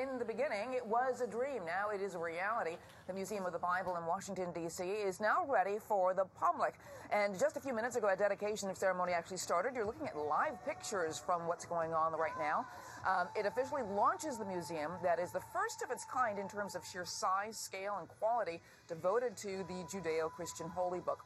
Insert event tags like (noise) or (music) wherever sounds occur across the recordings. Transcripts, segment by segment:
in the beginning, it was a dream. Now it is a reality. The Museum of the Bible in Washington, D.C. is now ready for the public. And just a few minutes ago, a dedication ceremony actually started. You're looking at live pictures from what's going on right now. Um, it officially launches the museum that is the first of its kind in terms of sheer size, scale, and quality devoted to the Judeo Christian Holy Book.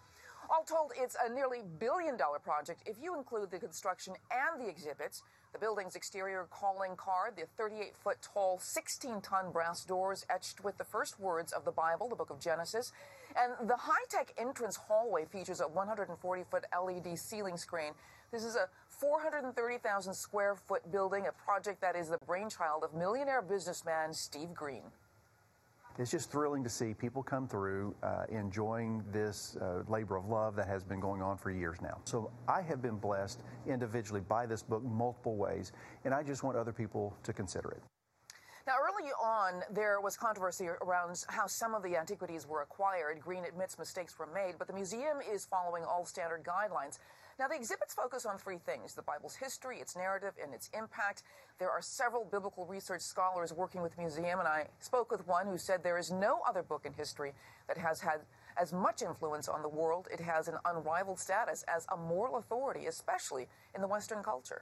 All told, it's a nearly billion dollar project if you include the construction and the exhibits. The building's exterior calling card, the 38 foot tall, 16 ton brass doors etched with the first words of the Bible, the book of Genesis. And the high tech entrance hallway features a 140 foot LED ceiling screen. This is a 430,000 square foot building, a project that is the brainchild of millionaire businessman Steve Green it's just thrilling to see people come through uh, enjoying this uh, labor of love that has been going on for years now. So I have been blessed individually by this book multiple ways, and I just want other people to consider it. Now, early on, there was controversy around how some of the antiquities were acquired. Green admits mistakes were made, but the museum is following all standard guidelines. Now, the exhibits focus on three things the Bible's history, its narrative, and its impact. There are several biblical research scholars working with the museum, and I spoke with one who said there is no other book in history that has had as much influence on the world. It has an unrivaled status as a moral authority, especially in the Western culture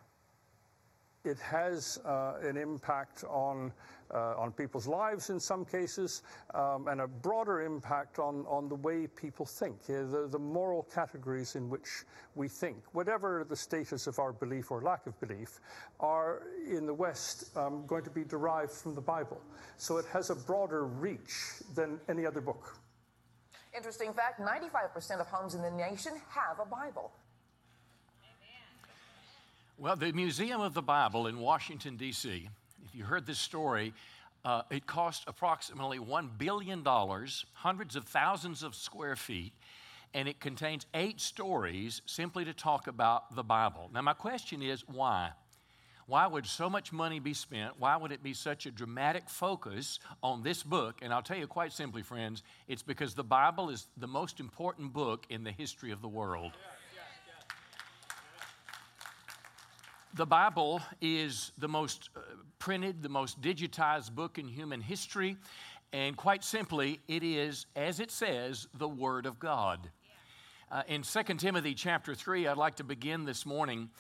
it has uh, an impact on uh, on people's lives in some cases, um, and a broader impact on, on the way people think, the, the moral categories in which we think, whatever the status of our belief or lack of belief, are in the West um, going to be derived from the Bible. So it has a broader reach than any other book. Interesting fact 95% of homes in the nation have a Bible. Well, the Museum of the Bible in Washington, D.C., if you heard this story, uh, it cost approximately $1 billion, hundreds of thousands of square feet, and it contains eight stories simply to talk about the Bible. Now, my question is why? Why would so much money be spent? Why would it be such a dramatic focus on this book? And I'll tell you quite simply, friends, it's because the Bible is the most important book in the history of the world. Yeah. The Bible is the most uh, printed, the most digitized book in human history. And quite simply, it is, as it says, the Word of God. Uh, in 2 Timothy chapter 3, I'd like to begin this morning.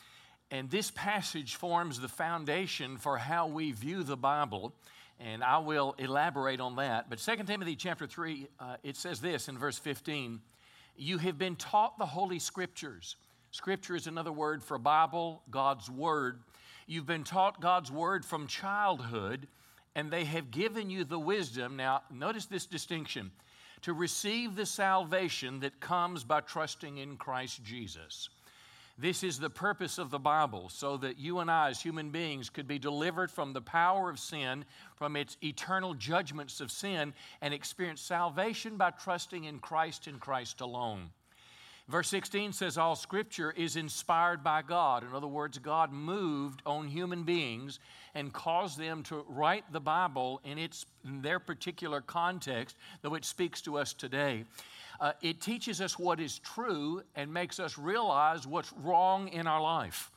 And this passage forms the foundation for how we view the Bible. And I will elaborate on that. But 2 Timothy chapter 3, uh, it says this in verse 15 You have been taught the Holy Scriptures Scripture is another word for Bible, God's Word. You've been taught God's Word from childhood, and they have given you the wisdom. Now, notice this distinction to receive the salvation that comes by trusting in Christ Jesus. This is the purpose of the Bible, so that you and I, as human beings, could be delivered from the power of sin, from its eternal judgments of sin, and experience salvation by trusting in Christ and Christ alone. Verse 16 says, All scripture is inspired by God. In other words, God moved on human beings and caused them to write the Bible in, its, in their particular context, though it speaks to us today. Uh, it teaches us what is true and makes us realize what's wrong in our life.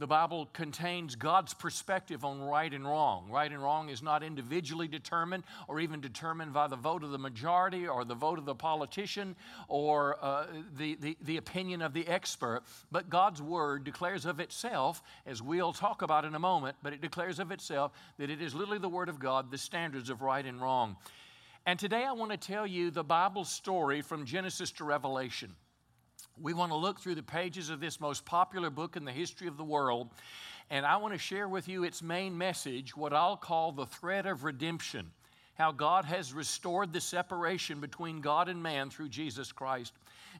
The Bible contains God's perspective on right and wrong. Right and wrong is not individually determined or even determined by the vote of the majority or the vote of the politician or uh, the, the, the opinion of the expert, but God's Word declares of itself, as we'll talk about in a moment, but it declares of itself that it is literally the Word of God, the standards of right and wrong. And today I want to tell you the Bible story from Genesis to Revelation. We want to look through the pages of this most popular book in the history of the world, and I want to share with you its main message, what I'll call the thread of redemption. How God has restored the separation between God and man through Jesus Christ.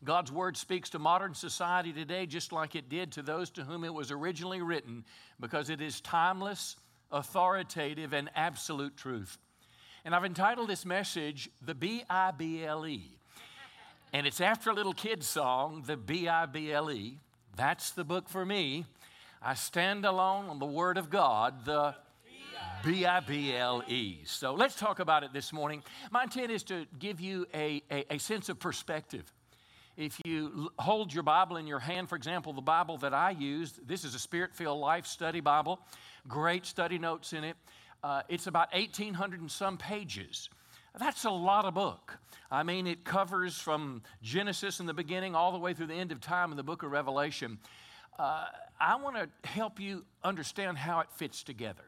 God's word speaks to modern society today just like it did to those to whom it was originally written because it is timeless, authoritative, and absolute truth. And I've entitled this message, The B I B L E and it's after a little kid song, the B I B L E. That's the book for me. I stand alone on the Word of God, the B I B L E. So let's talk about it this morning. My intent is to give you a, a, a sense of perspective. If you hold your Bible in your hand, for example, the Bible that I used, this is a Spirit filled life study Bible, great study notes in it. Uh, it's about 1,800 and some pages. That's a lot of book. I mean, it covers from Genesis in the beginning all the way through the end of time in the book of Revelation. Uh, I want to help you understand how it fits together.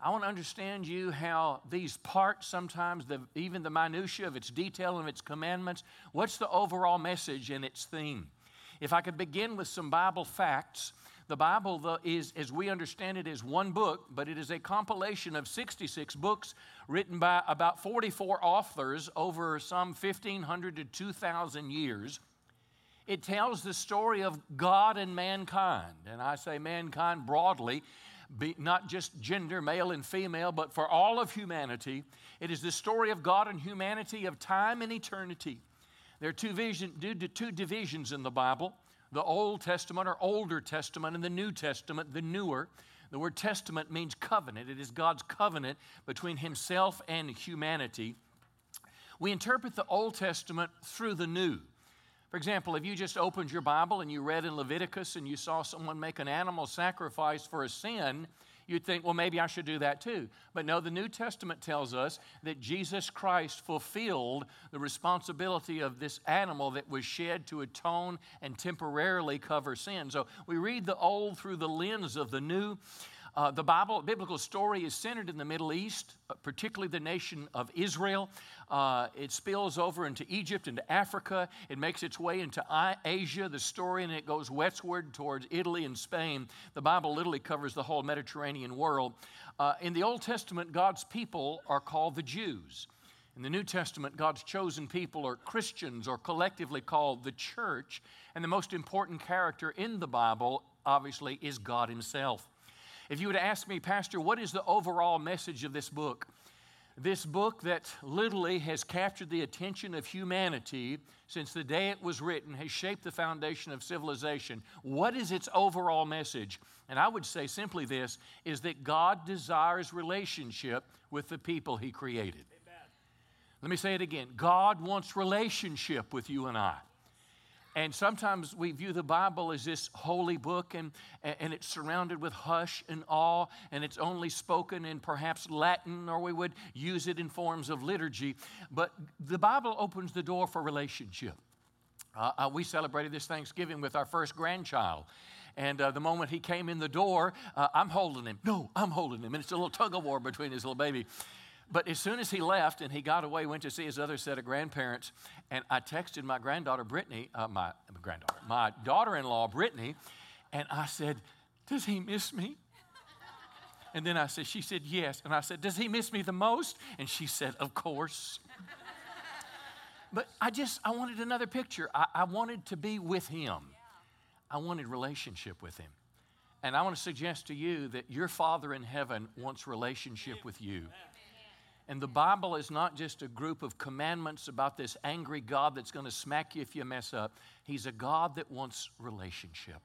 I want to understand you how these parts, sometimes the, even the minutiae of its detail and its commandments, what's the overall message and its theme? If I could begin with some Bible facts, the Bible is, as we understand it, is one book, but it is a compilation of 66 books written by about 44 authors over some 1,500 to 2,000 years. It tells the story of God and mankind, and I say mankind broadly be, not just gender, male and female, but for all of humanity. It is the story of God and humanity, of time and eternity. There are two, vision, two divisions in the Bible the Old Testament or Older Testament, and the New Testament, the newer. The word testament means covenant, it is God's covenant between Himself and humanity. We interpret the Old Testament through the New. For example, if you just opened your Bible and you read in Leviticus and you saw someone make an animal sacrifice for a sin, you'd think, well, maybe I should do that too. But no, the New Testament tells us that Jesus Christ fulfilled the responsibility of this animal that was shed to atone and temporarily cover sin. So we read the old through the lens of the new. Uh, the Bible, biblical story is centered in the Middle East, uh, particularly the nation of Israel. Uh, it spills over into Egypt, into Africa. It makes its way into Asia, the story, and it goes westward towards Italy and Spain. The Bible literally covers the whole Mediterranean world. Uh, in the Old Testament, God's people are called the Jews. In the New Testament, God's chosen people are Christians or collectively called the church. And the most important character in the Bible, obviously, is God Himself. If you to ask me, Pastor, what is the overall message of this book? This book that literally has captured the attention of humanity since the day it was written has shaped the foundation of civilization. What is its overall message? And I would say simply this is that God desires relationship with the people he created. Amen. Let me say it again. God wants relationship with you and I. And sometimes we view the Bible as this holy book and, and it's surrounded with hush and awe, and it's only spoken in perhaps Latin, or we would use it in forms of liturgy. But the Bible opens the door for relationship. Uh, uh, we celebrated this Thanksgiving with our first grandchild. And uh, the moment he came in the door, uh, I'm holding him. No, I'm holding him. And it's a little tug of war between his little baby. But as soon as he left and he got away, went to see his other set of grandparents, and I texted my granddaughter Brittany, uh, my granddaughter, my daughter-in-law Brittany, and I said, "Does he miss me?" And then I said, she said yes, and I said, "Does he miss me the most?" And she said, "Of course." but I just I wanted another picture. I, I wanted to be with him. I wanted relationship with him. And I want to suggest to you that your Father in heaven wants relationship with you. And the Bible is not just a group of commandments about this angry God that's going to smack you if you mess up. He's a God that wants relationship.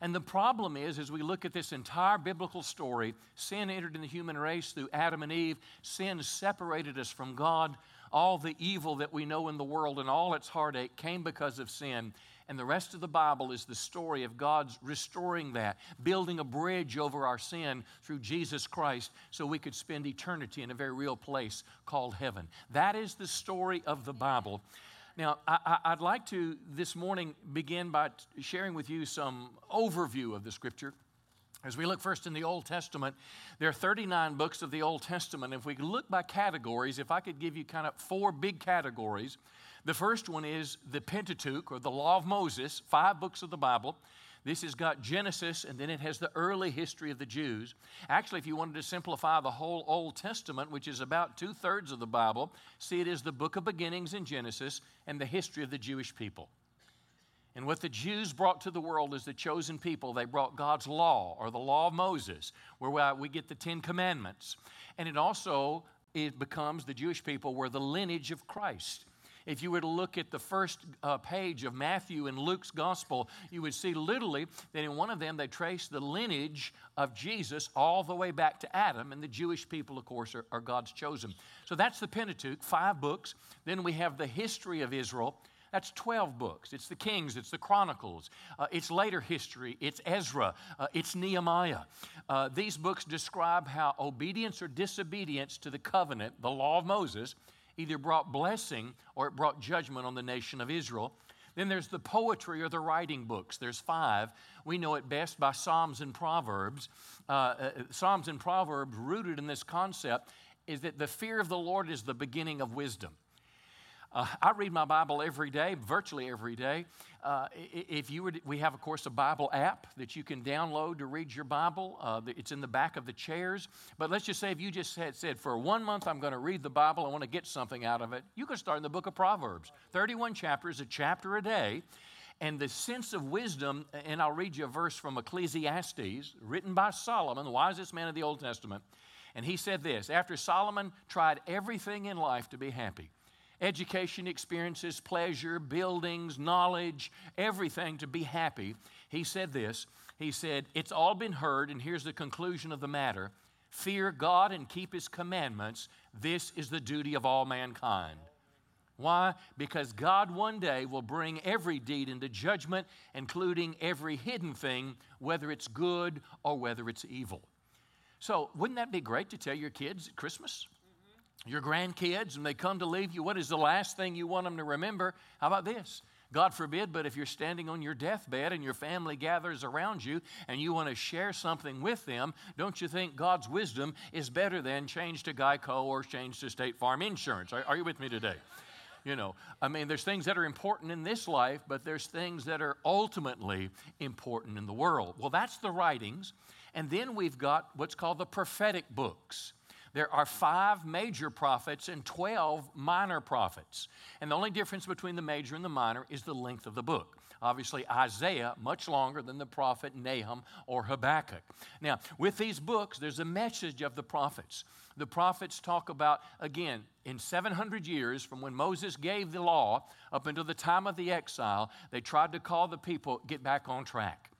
And the problem is, as we look at this entire biblical story, sin entered in the human race through Adam and Eve. Sin separated us from God. All the evil that we know in the world and all its heartache came because of sin. And the rest of the Bible is the story of God's restoring that, building a bridge over our sin through Jesus Christ so we could spend eternity in a very real place called heaven. That is the story of the Bible. Now, I, would like to this morning begin by sharing with you some overview of the scripture. As we look first in the Old Testament, there are 39 books of the Old Testament. If we look by categories, if I could give you kind of four big categories, the first one is the Pentateuch or the Law of Moses, five books of the Bible. This has got Genesis and then it has the early history of the Jews. Actually, if you wanted to simplify the whole Old Testament, which is about two thirds of the Bible, see it as the book of beginnings in Genesis and the history of the Jewish people. And what the Jews brought to the world as the chosen people, they brought God's law or the law of Moses, where we get the Ten Commandments. And it also it becomes the Jewish people were the lineage of Christ. If you were to look at the first uh, page of Matthew and Luke's gospel, you would see literally that in one of them they trace the lineage of Jesus all the way back to Adam, and the Jewish people, of course, are, are God's chosen. So that's the Pentateuch, five books. Then we have the history of Israel. That's 12 books. It's the Kings, it's the Chronicles, uh, it's later history, it's Ezra, uh, it's Nehemiah. Uh, these books describe how obedience or disobedience to the covenant, the law of Moses, either brought blessing or it brought judgment on the nation of Israel. Then there's the poetry or the writing books. There's five. We know it best by Psalms and Proverbs. Uh, uh, Psalms and Proverbs, rooted in this concept, is that the fear of the Lord is the beginning of wisdom. Uh, I read my Bible every day, virtually every day. Uh, if you were, to, we have, of course, a Bible app that you can download to read your Bible. Uh, it's in the back of the chairs. But let's just say if you just had said, for one month, I'm going to read the Bible, I want to get something out of it, you could start in the book of Proverbs. 31 chapters, a chapter a day. And the sense of wisdom, and I'll read you a verse from Ecclesiastes, written by Solomon, the wisest man of the Old Testament. And he said this After Solomon tried everything in life to be happy, education, experiences, pleasure, buildings, knowledge, everything to be happy, he said this. He said, It's all been heard, and here's the conclusion of the matter fear God and keep his commandments. This is the duty of all mankind. Why? Because God one day will bring every deed into judgment, including every hidden thing, whether it's good or whether it's evil. So, wouldn't that be great to tell your kids at Christmas? Your grandkids, and they come to leave you, what is the last thing you want them to remember? How about this? God forbid, but if you're standing on your deathbed and your family gathers around you and you want to share something with them, don't you think God's wisdom is better than change to Geico or change to State Farm Insurance? Are, are you with me today? You know, I mean, there's things that are important in this life, but there's things that are ultimately important in the world. Well, that's the writings. And then we've got what's called the prophetic books. There are five major prophets and 12 minor prophets. And the only difference between the major and the minor is the length of the book. Obviously, Isaiah, much longer than the prophet Nahum or Habakkuk. Now, with these books, there's a message of the prophets. The prophets talk about, again, in 700 years from when Moses gave the law up until the time of the exile, they tried to call the people, get back on track.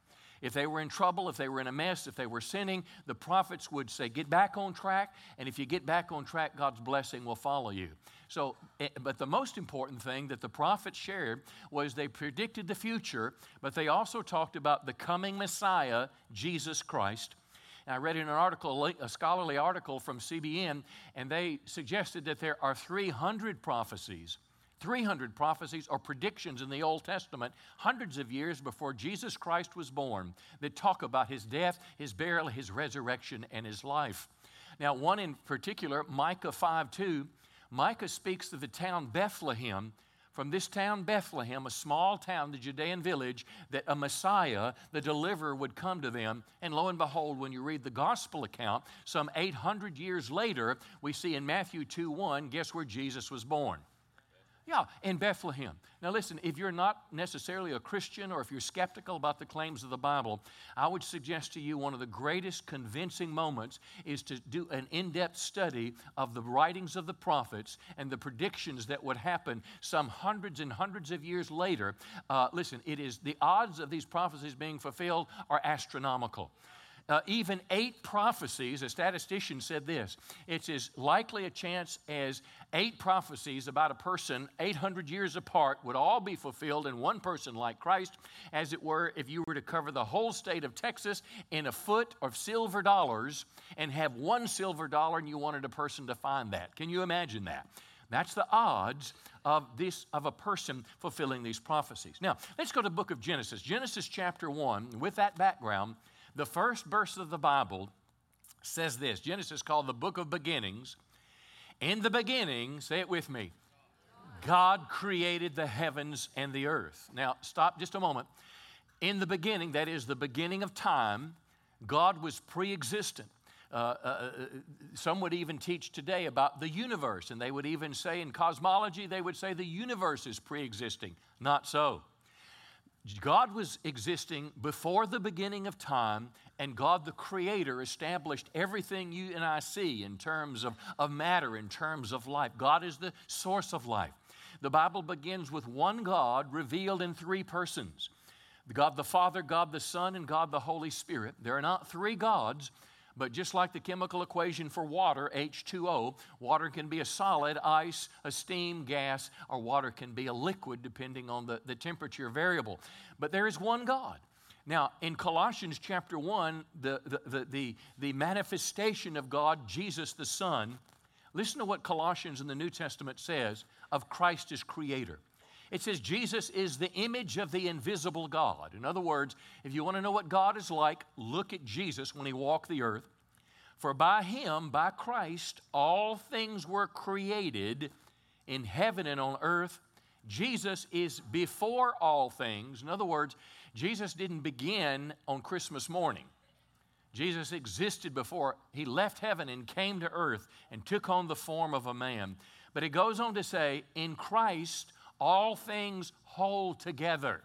If they were in trouble, if they were in a mess, if they were sinning, the prophets would say, Get back on track. And if you get back on track, God's blessing will follow you. So, eh, but the most important thing that the prophets shared was they predicted the future, but they also talked about the coming Messiah, Jesus Christ. And I read in an article, a scholarly article from CBN, and they suggested that there are 300 prophecies 300 prophecies or predictions in the Old Testament, hundreds of years before Jesus Christ was born, that talk about his death, his burial, his resurrection, and his life. Now, one in particular, Micah 5 2, Micah speaks of the town Bethlehem. From this town, Bethlehem, a small town, the Judean village, that a Messiah, the deliverer, would come to them. And lo and behold, when you read the gospel account, some 800 years later, we see in Matthew 2 1, guess where Jesus was born? Yeah, in Bethlehem. Now, listen, if you're not necessarily a Christian or if you're skeptical about the claims of the Bible, I would suggest to you one of the greatest convincing moments is to do an in depth study of the writings of the prophets and the predictions that would happen some hundreds and hundreds of years later. Uh, listen, it is the odds of these prophecies being fulfilled are astronomical. Uh, even eight prophecies, a statistician said this it's as likely a chance as eight prophecies about a person 800 years apart would all be fulfilled in one person like Christ, as it were if you were to cover the whole state of Texas in a foot of silver dollars and have one silver dollar and you wanted a person to find that. Can you imagine that? That's the odds of this of a person fulfilling these prophecies. Now, let's go to the book of Genesis. Genesis chapter 1, with that background, the first verse of the Bible says this Genesis called the book of beginnings. In the beginning, say it with me, God created the heavens and the earth. Now, stop just a moment. In the beginning, that is the beginning of time, God was pre existent. Uh, uh, uh, some would even teach today about the universe, and they would even say in cosmology, they would say the universe is pre existing. Not so. God was existing before the beginning of time, and God the Creator established everything you and I see in terms of, of matter, in terms of life. God is the source of life. The Bible begins with one God revealed in three persons God the Father, God the Son, and God the Holy Spirit. There are not three gods, But just like the chemical equation for water, H2O, water can be a solid, ice, a steam, gas, or water can be a liquid depending on the, the temperature variable. But there is one God. Now, in Colossians chapter 1, the, the, the, the, the manifestation of God, Jesus the Son, listen to what Colossians in the New Testament says of Christ as creator. It says Jesus is the image of the invisible God. In other words, if you want to know what God is like, look at Jesus when he walked the earth. For by him, by Christ, all things were created in heaven and on earth. Jesus is before all things. In other words, Jesus didn't begin on Christmas morning. Jesus existed before he left heaven and came to earth and took on the form of a man. But it goes on to say, in Christ, all things hold together.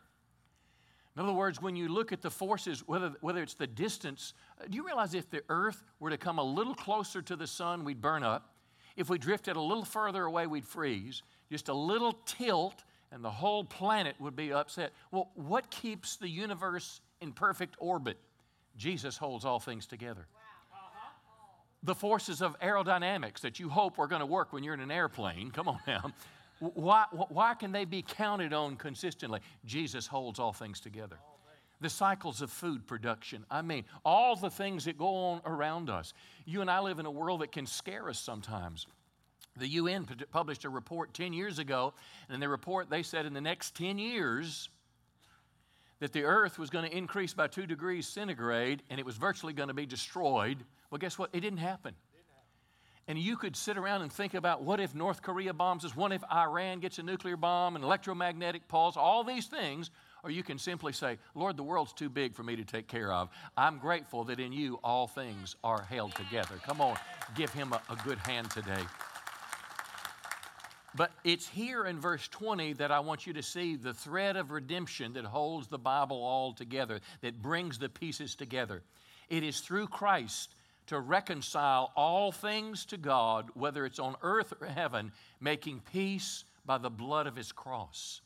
In other words, when you look at the forces, whether, whether it's the distance, uh, do you realize if the earth were to come a little closer to the sun, we'd burn up? If we drifted a little further away, we'd freeze. Just a little tilt, and the whole planet would be upset. Well, what keeps the universe in perfect orbit? Jesus holds all things together. The forces of aerodynamics that you hope are going to work when you're in an airplane, come on now. Why, why can they be counted on consistently? Jesus holds all things together. The cycles of food production. I mean, all the things that go on around us. You and I live in a world that can scare us sometimes. The UN published a report 10 years ago, and in the report they said in the next 10 years that the earth was going to increase by 2 degrees centigrade and it was virtually going to be destroyed. Well, guess what? It didn't happen. And you could sit around and think about what if North Korea bombs us? What if Iran gets a nuclear bomb, an electromagnetic pulse, all these things? Or you can simply say, Lord, the world's too big for me to take care of. I'm grateful that in you all things are held together. Come on, give him a, a good hand today. But it's here in verse 20 that I want you to see the thread of redemption that holds the Bible all together, that brings the pieces together. It is through Christ to reconcile all things to God, whether it's on earth or heaven, making peace by the blood of his cross.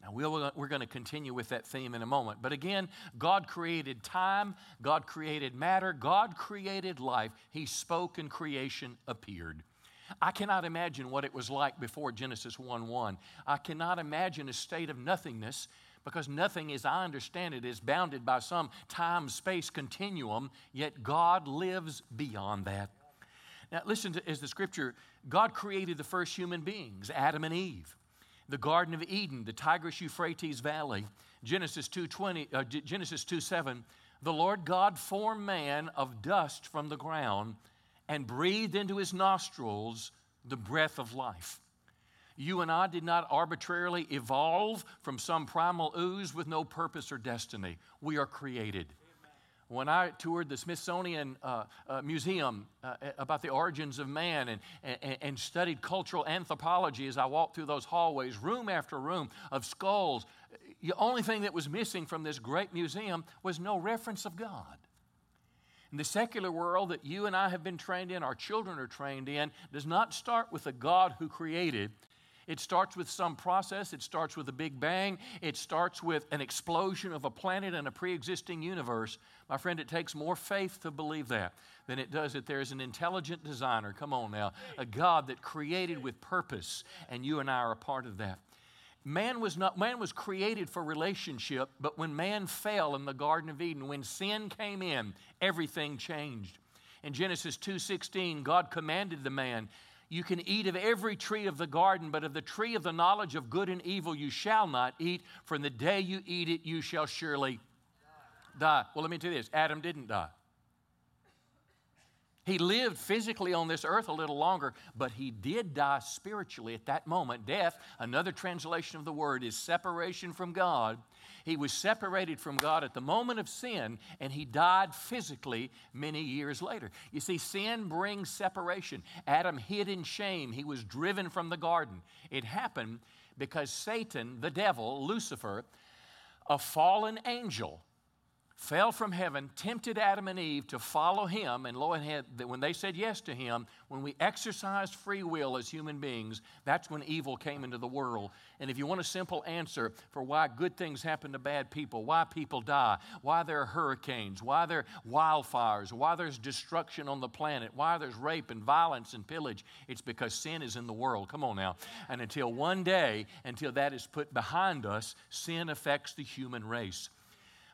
Now, we're going to continue with that theme in a moment. But again, God created time, God created matter, God created life. He spoke and creation appeared. I cannot imagine what it was like before Genesis 1 1. I cannot imagine a state of nothingness because nothing, as I understand it, is bounded by some time space continuum, yet God lives beyond that. Now, listen to as the scripture God created the first human beings, Adam and Eve. The Garden of Eden, the Tigris Euphrates Valley, Genesis 2:20, uh, Genesis 2 7, the Lord God formed man of dust from the ground and breathed into his nostrils the breath of life. You and I did not arbitrarily evolve from some primal ooze with no purpose or destiny. We are created. When I toured the Smithsonian uh, uh, Museum uh, about the origins of man and, and, and, studied cultural anthropology as I walked through those hallways, room after room of skulls, the only thing that was missing from this great museum was no reference of God. In the secular world that you and I have been trained in, our children are trained in, does not start with a God who created, it starts with some process. It starts with a big bang. It starts with an explosion of a planet and a pre existing universe. My friend, it takes more faith to believe that than it does that there's an intelligent designer. Come on now. A God that created with purpose, and you and I are a part of that. Man was not man was created for relationship, but when man fell in the garden of Eden, when sin came in, everything changed. In Genesis 2:16, God commanded the man, you can eat of every tree of the garden, but of the tree of the knowledge of good and evil you shall not eat, for in the day you eat it, you shall surely die. Well, let me tell you this Adam didn't die. He lived physically on this earth a little longer, but he did die spiritually at that moment. Death, another translation of the word, is separation from God. He was separated from God at the moment of sin, and he died physically many years later. You see, sin brings separation. Adam hid in shame, he was driven from the garden. It happened because Satan, the devil, Lucifer, a fallen angel, fell from heaven, tempted Adam and Eve to follow him, and lo and when they said yes to him, when we exercised free will as human beings, that's when evil came into the world. And if you want a simple answer for why good things happen to bad people, why people die, why there are hurricanes, why there are wildfires, why there's destruction on the planet, why there's rape and violence and pillage, it's because sin is in the world. Come on now. And until one day, until that is put behind us, sin affects the human race.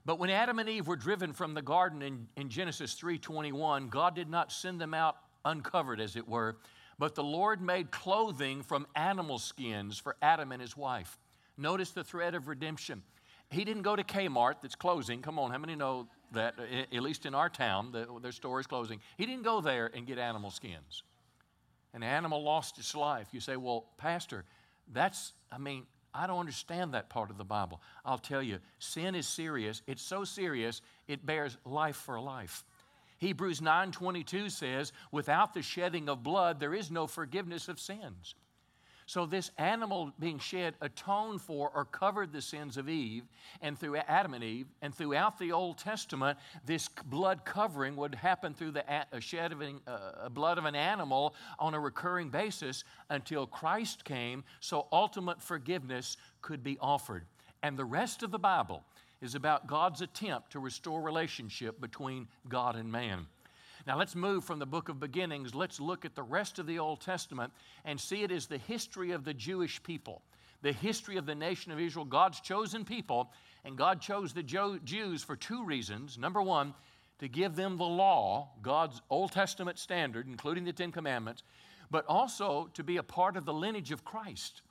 But when Adam and Eve were driven from the garden in, in Genesis 3:21, God did not send them out uncovered, as it were, but the Lord made clothing from animal skins for Adam and his wife. Notice the thread of redemption. He didn't go to Kmart that's closing. Come on, how many know that, uh, at least in our town, the, their store is closing? He didn't go there and get animal skins. An animal lost its life. You say, well, Pastor, that's, I mean, I don't understand that part of the Bible. I'll tell you, sin is serious. It's so serious, it bears life for life. Hebrews 9:22 says, "Without the shedding of blood, there is no forgiveness of sins." So, this animal being shed atoned for or covered the sins of Eve and through Adam and Eve. And throughout the Old Testament, this blood covering would happen through the shedding uh, blood of an animal on a recurring basis until Christ came, so ultimate forgiveness could be offered. And the rest of the Bible is about God's attempt to restore relationship between God and man. Now let's move from the book of beginnings. Let's look at the rest of the Old Testament and see it as the history of the Jewish people, the history of the nation of Israel, God's chosen people. And God chose the Jews for two reasons. Number one, to give them the law, God's Old Testament standard, including the Ten Commandments, but also to be a part of the lineage of Christ.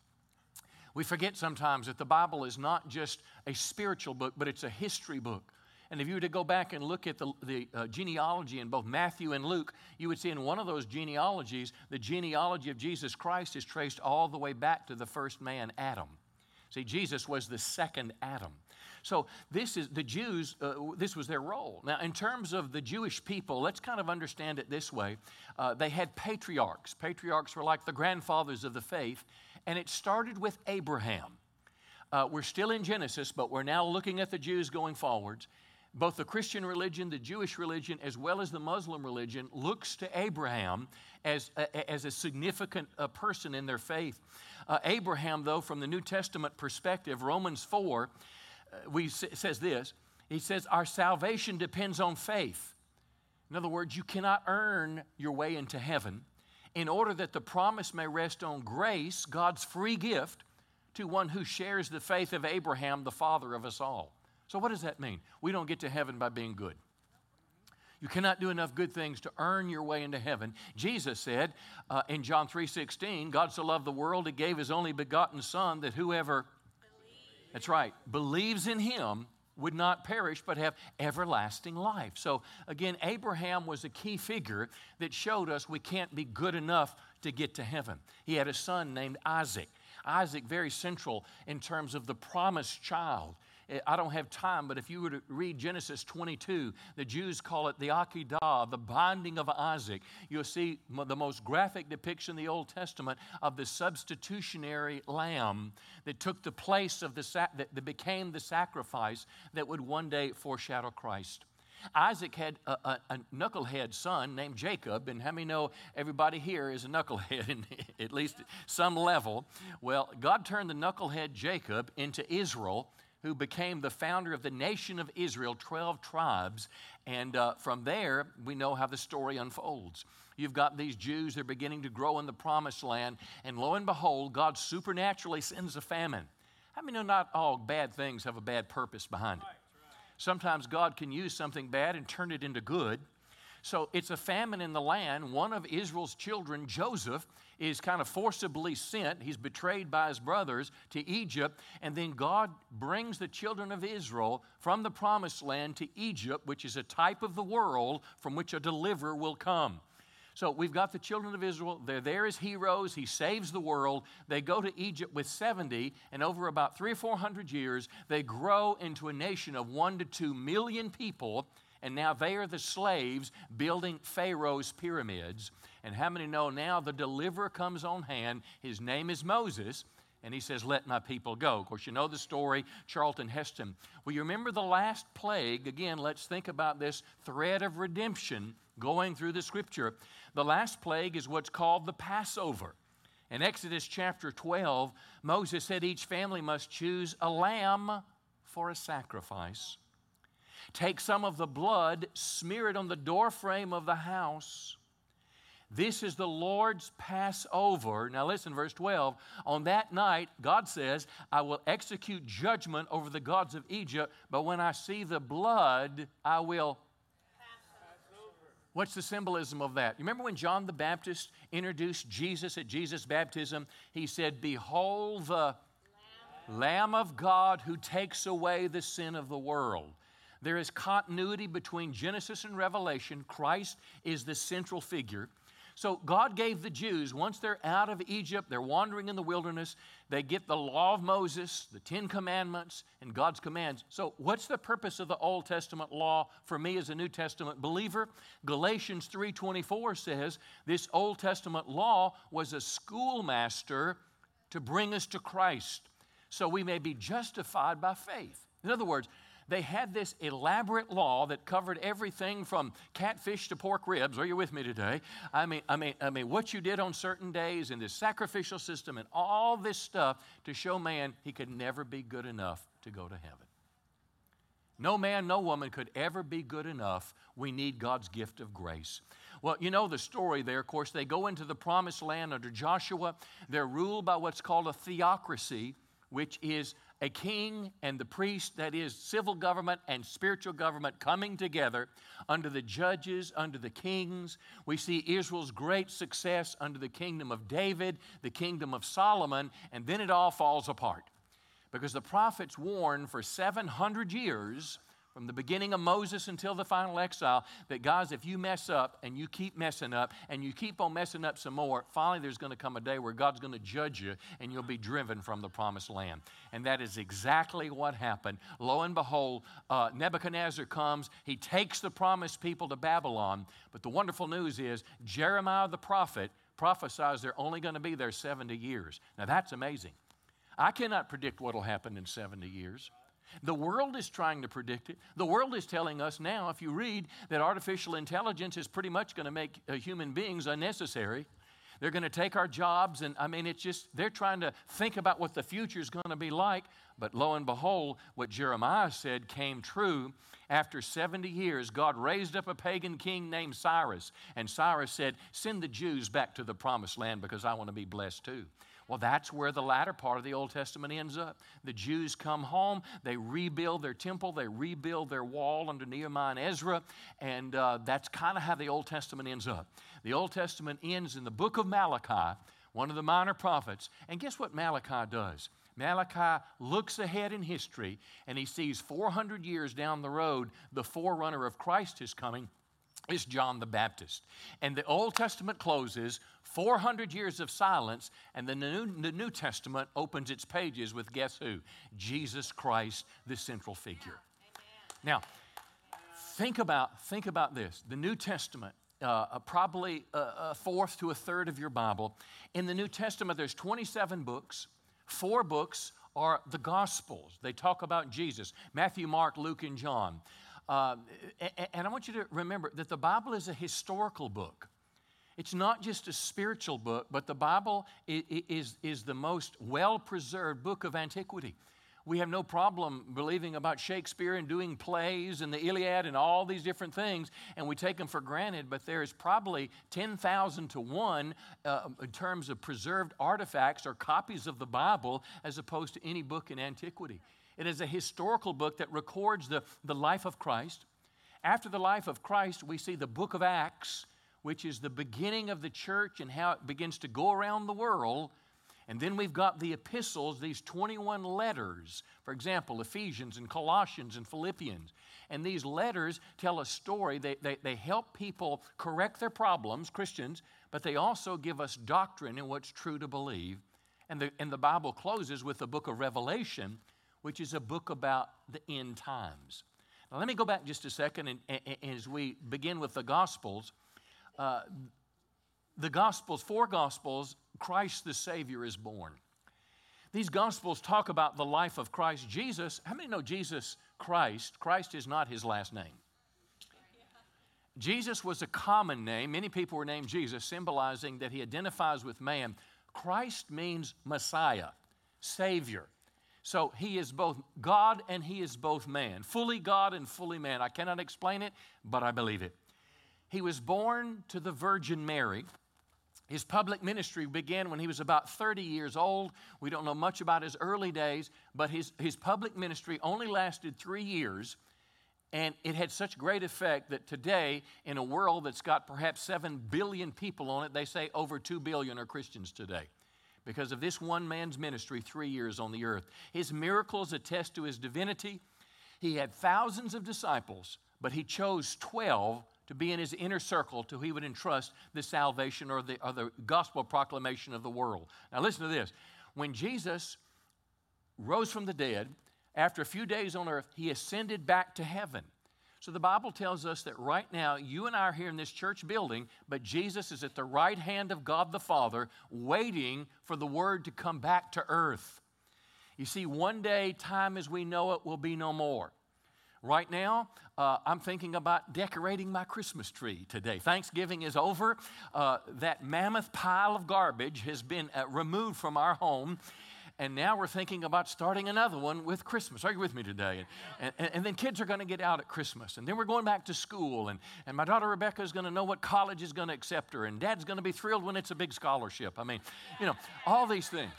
We forget sometimes that the Bible is not just a spiritual book, but it's a history book. And if you were to go back and look at the, the uh, genealogy in both Matthew and Luke, you would see in one of those genealogies, the genealogy of Jesus Christ is traced all the way back to the first man, Adam. See, Jesus was the second Adam. So this is the Jews, uh, this was their role. Now, in terms of the Jewish people, let's kind of understand it this way. Uh, they had patriarchs. Patriarchs were like the grandfathers of the faith, and it started with Abraham. Uh, we're still in Genesis, but we're now looking at the Jews going forwards both the Christian religion, the Jewish religion, as well as the Muslim religion, looks to Abraham as a, as a significant uh, person in their faith. Uh, Abraham, though, from the New Testament perspective, Romans 4, uh, we says this. He says, Our salvation depends on faith. In other words, you cannot earn your way into heaven. In order that the promise may rest on grace, God's free gift to one who shares the faith of Abraham, the father of us all. So, what does that mean? We don't get to heaven by being good. You cannot do enough good things to earn your way into heaven. Jesus said uh, in John 3:16, God so loved the world, he gave his only begotten Son that whoever, Believe. that's right, believes in him would not perish but have everlasting life. So again, Abraham was a key figure that showed us we can't be good enough to get to heaven. He had a son named Isaac. Isaac, very central in terms of the promised child. I don't have time, but if you were to read Genesis 22, the Jews call it the Akedah, the binding of Isaac. You'll see the most graphic depiction in the Old Testament of the substitutionary lamb that took the place of the, that, became the sacrifice that would one day foreshadow Christ. Isaac had a, a, a, knucklehead son named Jacob, and how many know everybody here is a knucklehead, (laughs) in, at least some level? Well, God turned the knucklehead Jacob into Israel, who became the founder of the nation of Israel, 12 tribes. And uh, from there, we know how the story unfolds. You've got these Jews, they're beginning to grow in the promised land. And lo and behold, God supernaturally sends a famine. I mean, not all bad things have a bad purpose behind it? Sometimes God can use something bad and turn it into good. So it's a famine in the land. One of Israel's children, Joseph, is kind of forcibly sent. He's betrayed by his brothers to Egypt. And then God brings the children of Israel from the promised land to Egypt, which is a type of the world from which a deliverer will come. So we've got the children of Israel. They're there as heroes. He saves the world. They go to Egypt with 70, and over about three or four hundred years, they grow into a nation of one to two million people and now they are the slaves building Pharaoh's pyramids. And how many know now the deliverer comes on hand? His name is Moses. and he says, Let my people go. Of course, you know the story, Charlton Heston. Well, you remember the last plague? Again, let's think about this thread of redemption going through the scripture. The last plague is what's called the Passover. In Exodus chapter 12, Moses said each family must choose a lamb for a sacrifice. Take some of the blood, smear it on the doorframe of the house. This is the Lord's Passover. Now, listen, verse 12. On that night, God says, I will execute judgment over the gods of Egypt, but when I see the blood, I will What's the symbolism of that? You remember when John the Baptist introduced Jesus at Jesus' baptism? He said, Behold the Lamb. Lamb of God who takes away the sin of the world. There is continuity between Genesis and Revelation. Christ is the central figure. So God gave the Jews, once they're out of Egypt, they're wandering in the wilderness, they get the law of Moses, the Ten Commandments, and God's commands. So, what's the purpose of the Old Testament law for me as a New Testament believer? Galatians 3:24 says this Old Testament law was a schoolmaster to bring us to Christ, so we may be justified by faith. In other words, they had this elaborate law that covered everything from catfish to pork ribs. Are you with me today? I mean, I mean, I mean, what you did on certain days and this sacrificial system and all this stuff to show man he could never be good enough to go to heaven. No man, no woman could ever be good enough. We need God's gift of grace. Well, you know the story there. Of course, they go into the promised land under Joshua. They're ruled by what's called a theocracy, which is a king and the priest, that is, civil government and spiritual government coming together under the judges, under the kings. We see Israel's great success under the kingdom of David, the kingdom of Solomon, and then it all falls apart. Because the prophets warn for 700 years from the beginning of Moses until the final exile that, guys, if you mess up and you keep messing up and you keep on messing up some more, finally there's going to come a day where God's going to judge you and you'll be driven from the promised land. And that is exactly what happened. Lo and behold, uh, Nebuchadnezzar comes, he takes the promised people to Babylon. But the wonderful news is Jeremiah the prophet prophesies they're only going to be there 70 years. Now that's amazing. I cannot predict what will happen in 70 years. The world is trying to predict it. The world is telling us now, if you read, that artificial intelligence is pretty much going to make uh, human beings unnecessary. They're going to take our jobs, and I mean, it's just, they're trying to think about what the future is going to be like. But lo and behold, what Jeremiah said came true. After 70 years, God raised up a pagan king named Cyrus. And Cyrus said, Send the Jews back to the promised land because I want to be blessed too. Well, that's where the latter part of the Old Testament ends up. The Jews come home, they rebuild their temple, they rebuild their wall under Nehemiah and Ezra, and uh, that's kind of how the Old Testament ends up. The Old Testament ends in the book of Malachi, one of the minor prophets. And guess what Malachi does? Malachi looks ahead in history and he sees 400 years down the road, the forerunner of Christ is coming is John the Baptist. And the Old Testament closes 400 years of silence, and the New, the New Testament opens its pages with guess who? Jesus Christ, the central figure. Now, think about, think about this. The New Testament, uh, uh, probably a, a fourth to a third of your Bible. In the New Testament, there's 27 books. Four books are the Gospels. They talk about Jesus Matthew, Mark, Luke, and John. Uh, and I want you to remember that the Bible is a historical book. It's not just a spiritual book, but the Bible is, is the most well preserved book of antiquity. We have no problem believing about Shakespeare and doing plays and the Iliad and all these different things, and we take them for granted, but there is probably 10,000 to 1 uh, in terms of preserved artifacts or copies of the Bible as opposed to any book in antiquity. It is a historical book that records the, the life of Christ. After the life of Christ, we see the book of Acts, which is the beginning of the church and how it begins to go around the world. And then we've got the epistles, these 21 letters, for example, Ephesians and Colossians and Philippians. And these letters tell a story. They, they, they help people correct their problems, Christians, but they also give us doctrine and what's true to believe. And the, and the Bible closes with the book of Revelation, which is a book about the end times. Now, let me go back just a second, and, and, and as we begin with the Gospels, uh, the Gospels, four Gospels, Christ the Savior is born. These Gospels talk about the life of Christ Jesus. How many know Jesus Christ? Christ is not his last name. Jesus was a common name. Many people were named Jesus, symbolizing that he identifies with man. Christ means Messiah, Savior. So he is both God and he is both man, fully God and fully man. I cannot explain it, but I believe it. He was born to the Virgin Mary. His public ministry began when he was about 30 years old. We don't know much about his early days, but his, his public ministry only lasted three years. And it had such great effect that today, in a world that's got perhaps 7 billion people on it, they say over 2 billion are Christians today because of this one man's ministry, three years on the earth. His miracles attest to his divinity. He had thousands of disciples, but he chose 12 to be in his inner circle till he would entrust the salvation or the, or the gospel proclamation of the world. Now, listen to this. When Jesus rose from the dead, after a few days on earth, he ascended back to heaven. So the Bible tells us that right now, you and I are here in this church building, but Jesus is at the right hand of God the Father, waiting for the word to come back to earth. You see, one day, time as we know it will be no more. Right now, uh, I'm thinking about decorating my Christmas tree today. Thanksgiving is over. Uh, that mammoth pile of garbage has been uh, removed from our home. And now we're thinking about starting another one with Christmas. Are you with me today? And, and, and then kids are going to get out at Christmas. And then we're going back to school. And, and my daughter Rebecca is going to know what college is going to accept her. And dad's going to be thrilled when it's a big scholarship. I mean, you know, all these things.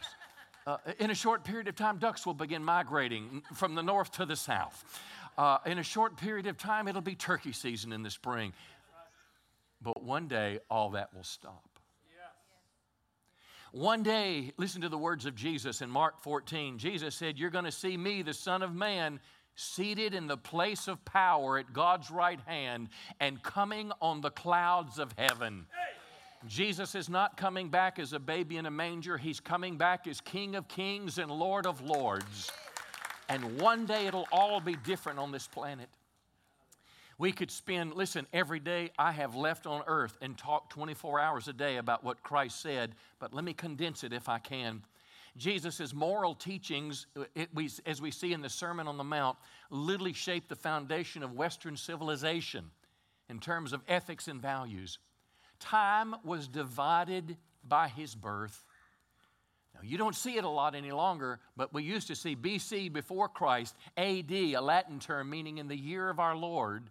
Uh, in a short period of time, ducks will begin migrating from the north to the south. Uh, in a short period of time, it'll be turkey season in the spring. But one day, all that will stop. One day, listen to the words of Jesus in Mark 14. Jesus said, You're going to see me, the Son of Man, seated in the place of power at God's right hand and coming on the clouds of heaven. Jesus is not coming back as a baby in a manger, He's coming back as King of kings and Lord of lords. And one day it'll all be different on this planet. We could spend, listen, every day I have left on earth and talk 24 hours a day about what Christ said, but let me condense it if I can. Jesus' moral teachings, uh, it, we, as we see in the Sermon on the Mount, literally shaped the foundation of Western civilization in terms of ethics and values. Time was divided by his birth now, you don't see it a lot any longer, but we used to see BC before Christ, AD, a Latin term meaning in the year of our Lord.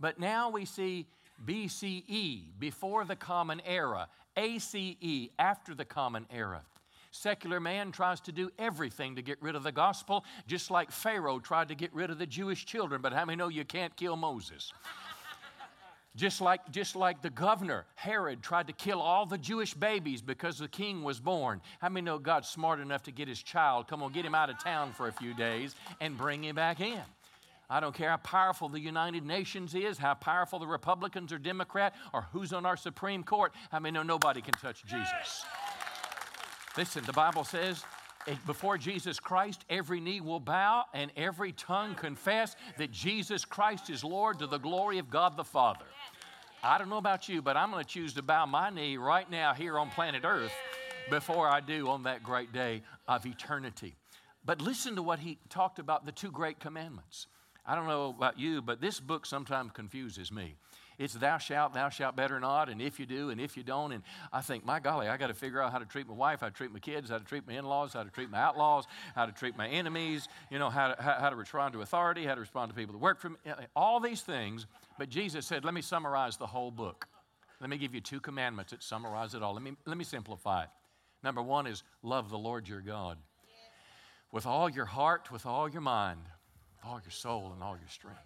But now we see BCE, before the Common Era, ACE, after the Common Era. Secular man tries to do everything to get rid of the gospel, just like Pharaoh tried to get rid of the Jewish children. But how many know you can't kill Moses? Just like, just like the governor, Herod, tried to kill all the Jewish babies because the king was born. How many know God's smart enough to get his child, come on, get him out of town for a few days and bring him back in? I don't care how powerful the United Nations is, how powerful the Republicans or Democrat, or who's on our Supreme Court. How many know nobody can touch Jesus? Listen, the Bible says eh, before Jesus Christ, every knee will bow and every tongue confess that Jesus Christ is Lord to the glory of God the Father. I don't know about you, but I'm going to choose to bow my knee right now here on planet Earth before I do on that great day of eternity. But listen to what he talked about the two great commandments. I don't know about you, but this book sometimes confuses me. It's thou shalt, thou shalt better not, and if you do, and if you don't. And I think, my golly, I got to figure out how to treat my wife, how to treat my kids, how to treat my in laws, how to treat my outlaws, how to treat my enemies, you know, how to, how, to respond to authority, how to respond to people that work for me, all these things but Jesus said, let me summarize the whole book. Let me give you two commandments that summarize it all. Let me, let me simplify it. Number one is love the Lord your God with all your heart, with all your mind, all your soul, and all your strength.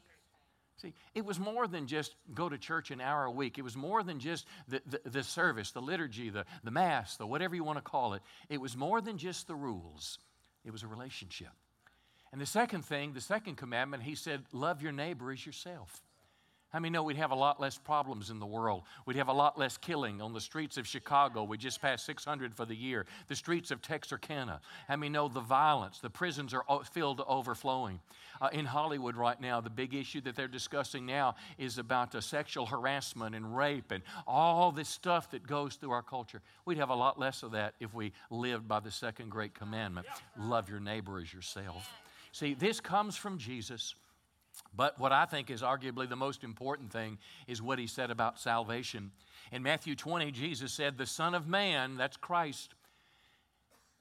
See, it was more than just go to church an hour a week. It was more than just the, the, the, service, the liturgy, the, the mass, the whatever you want to call it. It was more than just the rules, it was a relationship. And the second thing, the second commandment, he said, love your neighbor as yourself. How many know we'd have a lot less problems in the world? We'd have a lot less killing on the streets of Chicago. We just passed 600 for the year. The streets of Texarkana. How many know the violence? The prisons are filled to overflowing. Uh, in Hollywood right now, the big issue that they're discussing now is about uh, sexual harassment and rape and all this stuff that goes through our culture. We'd have a lot less of that if we lived by the second great commandment love your neighbor as yourself. See, this comes from Jesus. But what I think is arguably the most important thing is what he said about salvation. In Matthew 20, Jesus said, The Son of Man, that's Christ,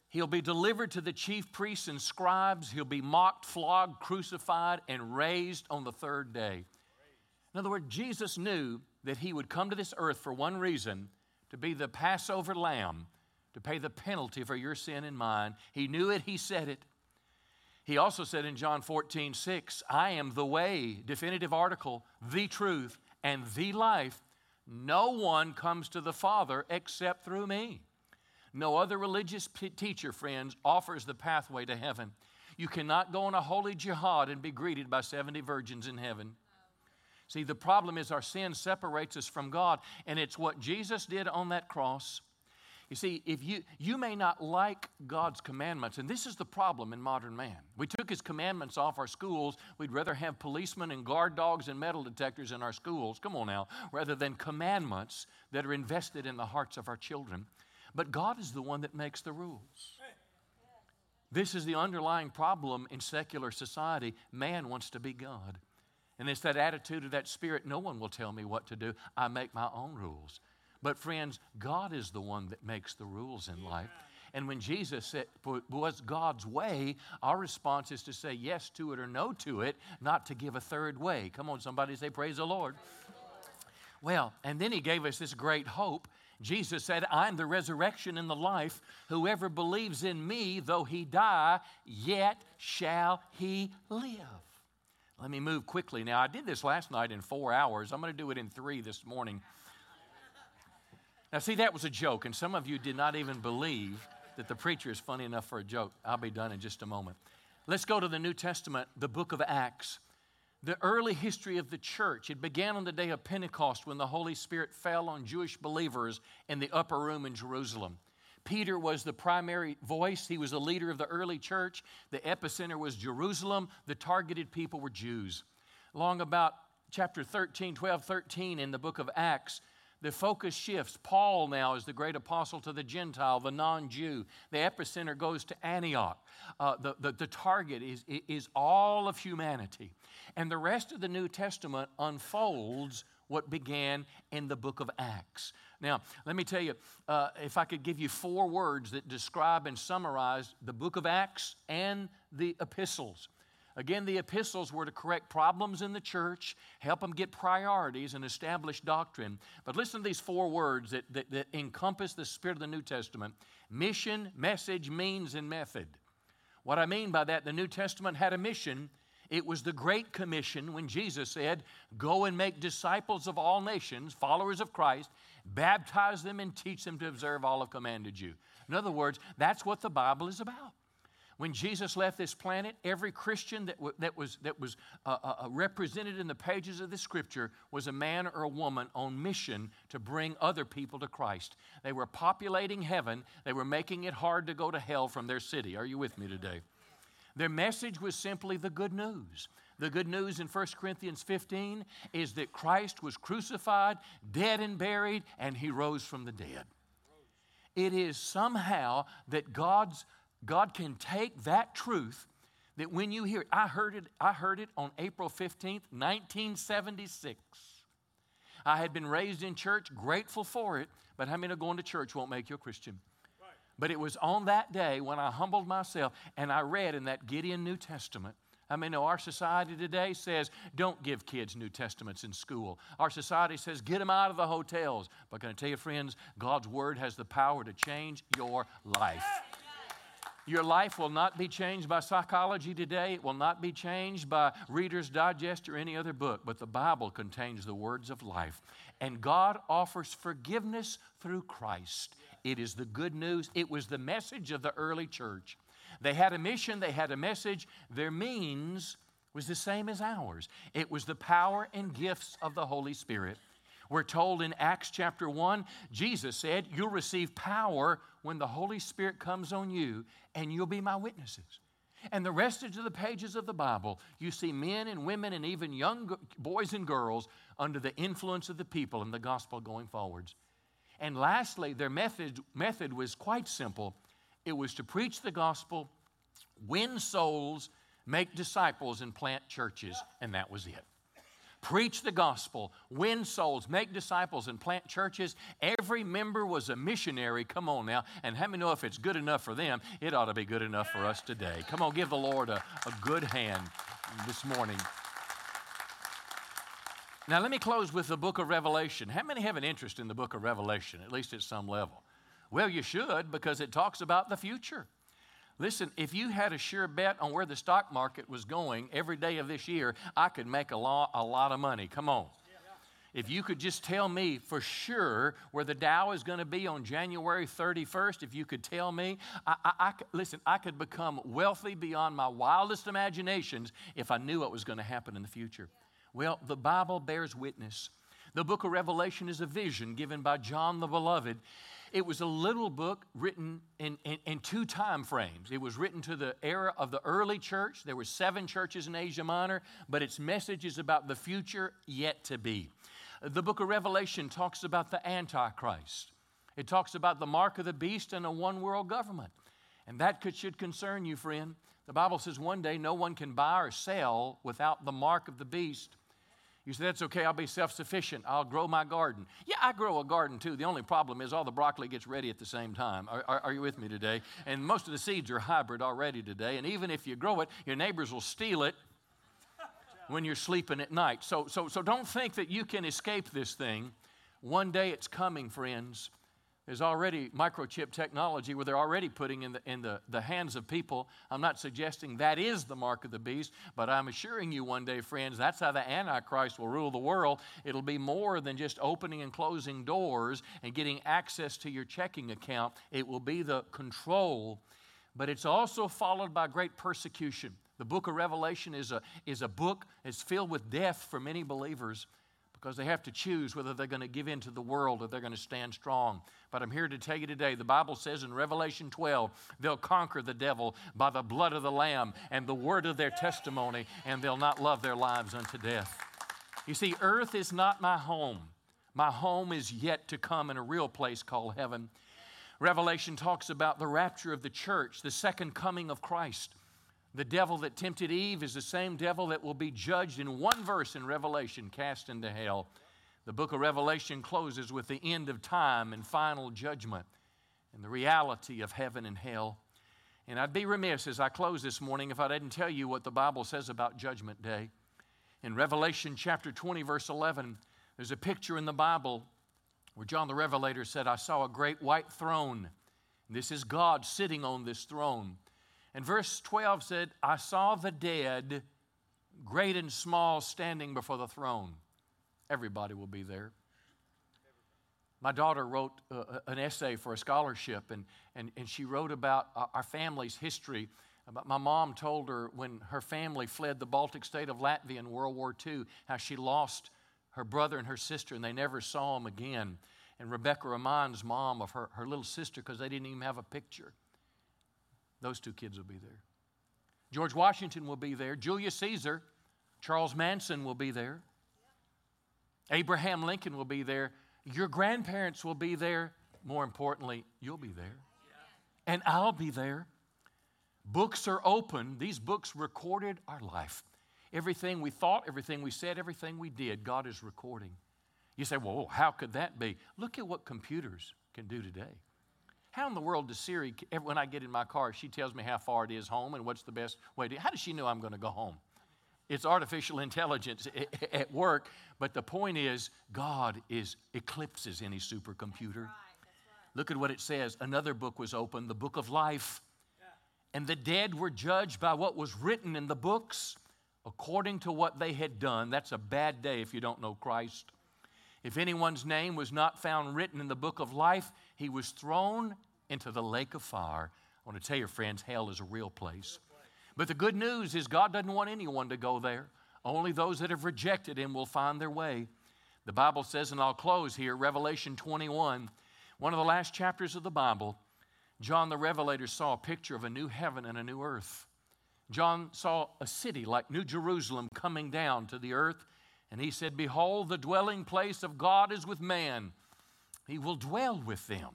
he'll be delivered to the chief priests and scribes. He'll be mocked, flogged, crucified, and raised on the third day. In other words, Jesus knew that he would come to this earth for one reason to be the Passover lamb, to pay the penalty for your sin and mine. He knew it, he said it. He also said in John 14, 6, I am the way, definitive article, the truth, and the life. No one comes to the Father except through me. No other religious p- teacher, friends, offers the pathway to heaven. You cannot go on a holy jihad and be greeted by 70 virgins in heaven. See, the problem is our sin separates us from God, and it's what Jesus did on that cross you see, if you you may not like God's commandments, and this is the problem in modern man. We took his commandments off our schools. We'd rather have policemen and guard dogs and metal detectors in our schools. Come on now, rather than commandments that are invested in the hearts of our children. But God is the one that makes the rules. This is the underlying problem in secular society. Man wants to be God. And it's that attitude of that spirit no one will tell me what to do. I make my own rules. But, friends, God is the one that makes the rules in life. And when Jesus said, was God's way, our response is to say yes to it or no to it, not to give a third way. Come on, somebody say, Praise the Lord. Well, and then he gave us this great hope. Jesus said, I'm the resurrection and the life. Whoever believes in me, though he die, yet shall he live. Let me move quickly now. I did this last night in four hours. I'm going to do it in three this morning. Now, see, that was a joke, and some of you did not even believe that the preacher is funny enough for a joke. I'll be done in just a moment. Let's go to the New Testament, the book of Acts. The early history of the church. It began on the day of Pentecost when the Holy Spirit fell on Jewish believers in the upper room in Jerusalem. Peter was the primary voice. He was the leader of the early church. The epicenter was Jerusalem. The targeted people were Jews. Long about chapter 13, 12, 13 in the book of Acts, the focus shifts. Paul now is the great apostle to the Gentile, the non Jew. The epicenter goes to Antioch. Uh, the, the, the target is, is all of humanity. And the rest of the New Testament unfolds what began in the book of Acts. Now, let me tell you, uh, if I could give you four words that describe and summarize the book of Acts and the epistles. Again, the epistles were to correct problems in the church, help them get priorities, and establish doctrine. But listen to these four words that, that, that encompass the spirit of the New Testament mission, message, means, and method. What I mean by that, the New Testament had a mission. It was the Great Commission when Jesus said, Go and make disciples of all nations, followers of Christ, baptize them and teach them to observe all I've commanded you. In other words, that's what the Bible is about. When Jesus left this planet, every Christian that, w- that was, that was uh, uh, uh, represented in the pages of the scripture was a man or a woman on mission to bring other people to Christ. They were populating heaven, they were making it hard to go to hell from their city. Are you with me today? Their message was simply the good news. The good news in 1 Corinthians 15 is that Christ was crucified, dead and buried, and he rose from the dead. It is somehow that God's God can take that truth that when you hear it, I heard it, I heard it on April 15th, 1976. I had been raised in church, grateful for it, but how many know going to church won't make you a Christian? But it was on that day when I humbled myself and I read in that Gideon New Testament. I mean, no, our society today says don't give kids New Testaments in school. Our society says get them out of the hotels. But can I tell you, friends, God's Word has the power to change your life. Your life will not be changed by psychology today. It will not be changed by Reader's Digest or any other book, but the Bible contains the words of life. And God offers forgiveness through Christ. It is the good news. It was the message of the early church. They had a mission, they had a message. Their means was the same as ours. It was the power and gifts of the Holy Spirit. We're told in Acts chapter 1, Jesus said, You'll receive power when the Holy Spirit comes on you, and you'll be my witnesses. And the rest of the pages of the Bible, you see men and women and even young boys and girls under the influence of the people and the gospel going forwards. And lastly, their method, method was quite simple it was to preach the gospel, win souls, make disciples, and plant churches, and that was it preach the gospel, win souls, make disciples, and plant churches. Every member was a missionary. Come on now. And let me know if it's good enough for them, it ought to be good enough for us today? Come on, give the Lord a, a good hand this morning. Now, let me close with the book of Revelation. How many have an interest in the book of Revelation, at least at some level? Well, you should because it talks about the future. Listen, if you had a sure bet on where the stock market was going every day of this year, I could make a lot, a lot of money. Come on. If you could just tell me for sure where the Dow is going to be on January 31st, if you could tell me, I, I, I, listen, I could become wealthy beyond my wildest imaginations if I knew what was going to happen in the future. Well, the Bible bears witness. The book of Revelation is a vision given by John the Beloved. It was a little book written in, in, in, two time frames. It was written to the era of the early church. There were seven churches in Asia Minor, but its message is about the future yet to be. The book of Revelation talks about the Antichrist. It talks about the mark of the beast and a one world government. And that could, should concern you, friend. The Bible says one day no one can buy or sell without the mark of the beast you say, that's okay, I'll be self sufficient. I'll grow my garden. Yeah, I grow a garden too. The only problem is all the broccoli gets ready at the same time. Are, are, are, you with me today? And most of the seeds are hybrid already today. And even if you grow it, your neighbors will steal it when you're sleeping at night. So, so, so don't think that you can escape this thing. One day it's coming, friends. There's already microchip technology where they're already putting in the, in the, the hands of people. I'm not suggesting that is the mark of the beast, but I'm assuring you one day, friends, that's how the Antichrist will rule the world. It'll be more than just opening and closing doors and getting access to your checking account, it will be the control. But it's also followed by great persecution. The book of Revelation is a, is a book that's filled with death for many believers because they have to choose whether they're going to give in to the world or they're going to stand strong. But I'm here to tell you today the Bible says in Revelation 12, they'll conquer the devil by the blood of the Lamb and the word of their testimony, and they'll not love their lives unto death. You see, earth is not my home. My home is yet to come in a real place called heaven. Revelation talks about the rapture of the church, the second coming of Christ. The devil that tempted Eve is the same devil that will be judged in one verse in Revelation, cast into hell. The book of Revelation closes with the end of time and final judgment and the reality of heaven and hell. And I'd be remiss as I close this morning if I didn't tell you what the Bible says about Judgment Day. In Revelation chapter 20, verse 11, there's a picture in the Bible where John the Revelator said, I saw a great white throne. This is God sitting on this throne. And verse 12 said, I saw the dead, great and small, standing before the throne. Everybody will be there. My daughter wrote uh, uh an essay for a scholarship, and, and, and she wrote about our family's history. My mom told her when her family fled the Baltic state of Latvia in World War II, how she lost her brother and her sister, and they never saw them again. And Rebecca reminds mom of her, her little sister because they didn't even have a picture. Those two kids will be there. George Washington will be there. Julius Caesar, Charles Manson will be there. Abraham Lincoln will be there. Your grandparents will be there. More importantly, you'll be there. And I'll be there. Books are open. These books recorded our life. Everything we thought, everything we said, everything we did, God is recording. You say, well, how could that be? Look at what computers can do today. How in the world does Siri, when I get in my car, she tells me how far it is home and what's the best way to, how does she know I'm going to go home? It's artificial (laughs) intelligence at work, but the point is, God is eclipses any supercomputer. Look at what it says. Another book was opened, the book of life. And the dead were judged by what was written in the books according to what they had done. That's a bad day if you don't know Christ. If anyone's name was not found written in the book of life, he was thrown into the lake of fire. I want to tell you, friends, hell is a real place. But the good news is God doesn't want anyone to go there. Only those that have rejected Him will find their way. The Bible says, and I'll close here, Revelation 21, one of the last chapters of the Bible. John the Revelator saw a picture of a new heaven and a new earth. John saw a city like New Jerusalem coming down to the earth, and he said, Behold, the dwelling place of God is with man. He will dwell with them,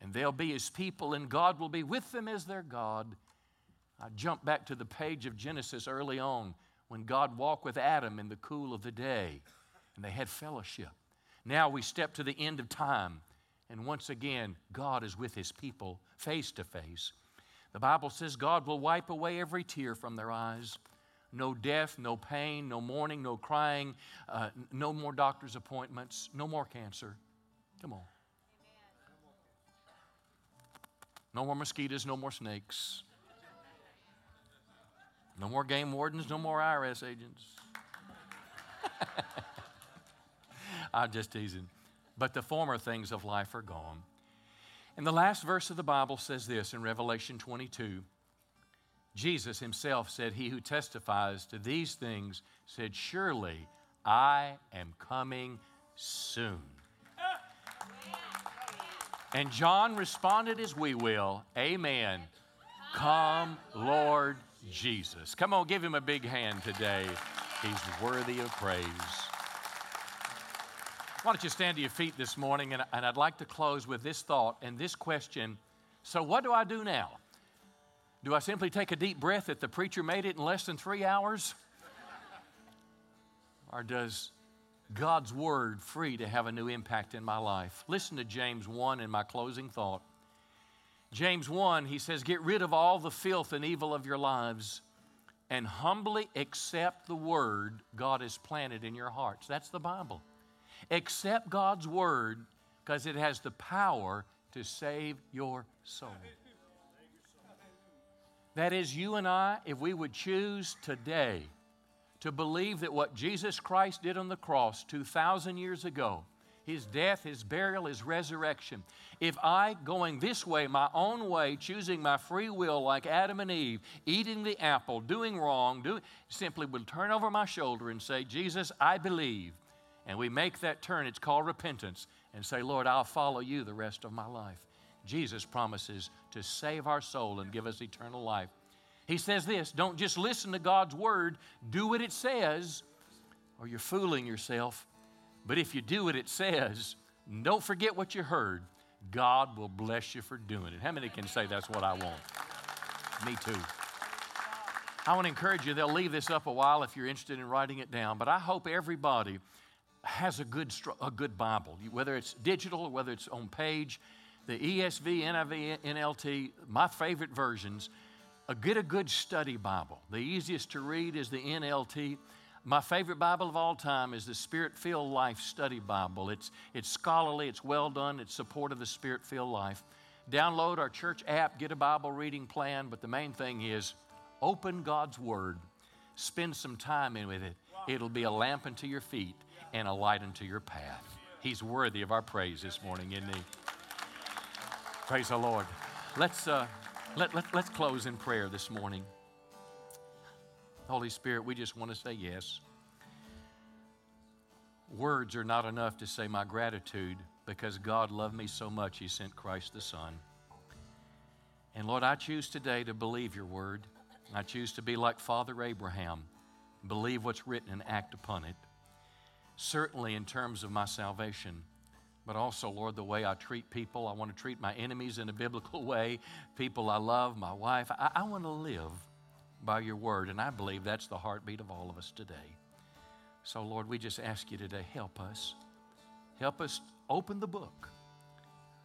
and they'll be his people, and God will be with them as their God. I jump back to the page of Genesis early on when God walked with Adam in the cool of the day, and they had fellowship. Now we step to the end of time, and once again, God is with his people face to face. The Bible says God will wipe away every tear from their eyes. No death, no pain, no mourning, no crying, uh, no more doctor's appointments, no more cancer. Come on. No more mosquitoes, no more snakes. No more game wardens, no more IRS agents. (laughs) I'm just teasing. But the former things of life are gone. And the last verse of the Bible says this in Revelation 22. Jesus himself said, He who testifies to these things said, Surely I am coming soon. And John responded as we will, Amen. Come, Lord Jesus. Come on, give him a big hand today. He's worthy of praise. Why don't you stand to your feet this morning? And, and I'd like to close with this thought and this question. So, what do I do now? Do I simply take a deep breath that the preacher made it in less than three hours? Or does God's word free to have a new impact in my life? Listen to James 1 in my closing thought. James 1, he says, Get rid of all the filth and evil of your lives and humbly accept the word God has planted in your hearts. That's the Bible. Accept God's word because it has the power to save your soul. That is, you and I, if we would choose today to believe that what Jesus Christ did on the cross 2,000 years ago, his death, his burial, his resurrection, if I, going this way, my own way, choosing my free will like Adam and Eve, eating the apple, doing wrong, do, simply would turn over my shoulder and say, Jesus, I believe and we make that turn, it's called repentance, and say, Lord, I'll follow you the rest of my life. Jesus promises to save our soul and give us eternal life. He says this don't just listen to God's word, do what it says, or you're fooling yourself. But if you do what it says, don't forget what you heard. God will bless you for doing it. How many can say that's what I want? Me too. I want to encourage you, they'll leave this up a while if you're interested in writing it down, but I hope everybody has a good, a good Bible, whether it's digital or whether it's on page. The ESV, NIV, NLT, my favorite versions. A, get a good study Bible. The easiest to read is the NLT. My favorite Bible of all time is the Spirit Filled Life Study Bible. It's, it's scholarly, it's well done, it's supportive of the Spirit Filled Life. Download our church app, get a Bible reading plan, but the main thing is open God's Word. Spend some time in with it. It'll be a lamp unto your feet and a light unto your path. He's worthy of our praise this morning, isn't he? Praise the Lord. Let's, uh, let, let, let's close in prayer this morning. Holy Spirit, we just want to say yes. Words are not enough to say my gratitude because God loved me so much, He sent Christ the Son. And Lord, I choose today to believe your word. I choose to be like Father Abraham, believe what's written and act upon it certainly in terms of my salvation, but also, Lord, the way I treat people. I want to treat my enemies in a biblical (laughs) way, people I love, my wife. I, I want to live by your word, and I believe that's the heartbeat of all of us today. So, Lord, we just ask you today, help us. Help us open the book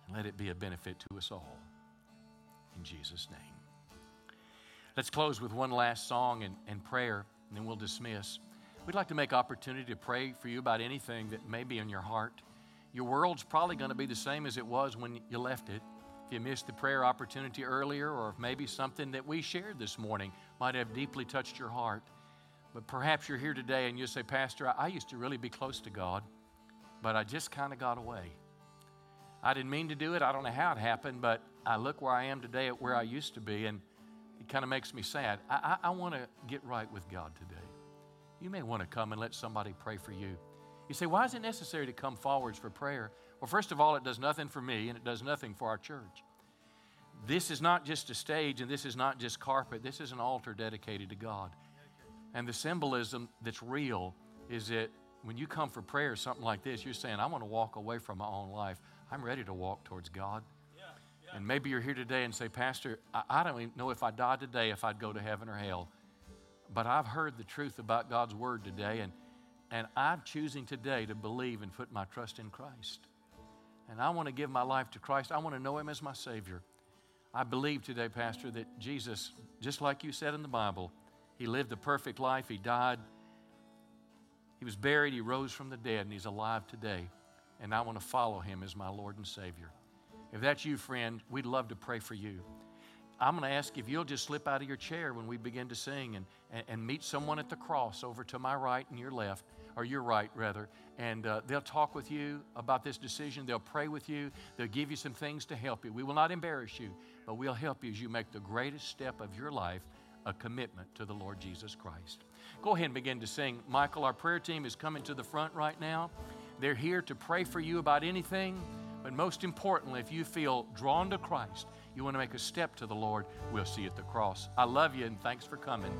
and let it be a benefit to us all. In Jesus' name. Let's close with one last song and, and prayer, and then we'll dismiss. We'd like to make opportunity to pray for you about anything that may be in your heart. Your world's probably going to be the same as it was when you left it. If you missed the prayer opportunity earlier, or if maybe something that we shared this morning might have deeply touched your heart. But perhaps you're here today and you say, Pastor, I used to really be close to God, but I just kind of got away. I didn't mean to do it. I don't know how it happened, but I look where I am today at where I used to be, and it kind of makes me sad. I, I, I want to get right with God today. You may want to come and let somebody pray for you. You say, why is it necessary to come forwards for prayer? Well, first of all, it does nothing for me and it does nothing for our church. This is not just a stage and this is not just carpet. This is an altar dedicated to God. And the symbolism that's real is that when you come for prayer, something like this, you're saying, I want to walk away from my own life. I'm ready to walk towards God. And maybe you're here today and say, Pastor, I, I don't even know if I died today if I'd go to heaven or hell. But I've heard the truth about God's word today, and, and I'm choosing today to believe and put my trust in Christ. And I want to give my life to Christ. I want to know Him as my Savior. I believe today, Pastor, that Jesus, just like you said in the Bible, He lived a perfect life. He died. He was buried. He rose from the dead, and He's alive today. And I want to follow Him as my Lord and Savior. If that's you, friend, we'd love to pray for you. I'm going to ask if you'll just slip out of your chair when we begin to sing and, and, meet someone at the cross over to my right and your left, or your right, rather, and uh, they'll talk with you about this decision. They'll pray with you. They'll give you some things to help you. We will not embarrass you, but we'll help you as you make the greatest step of your life a commitment to the Lord Jesus Christ. Go ahead and begin to sing. Michael, our prayer team is coming to the front right now. They're here to pray for you about anything, but most importantly, if you feel drawn to Christ, you want to make a step to the Lord, we'll see you at the cross. I love you and thanks for coming.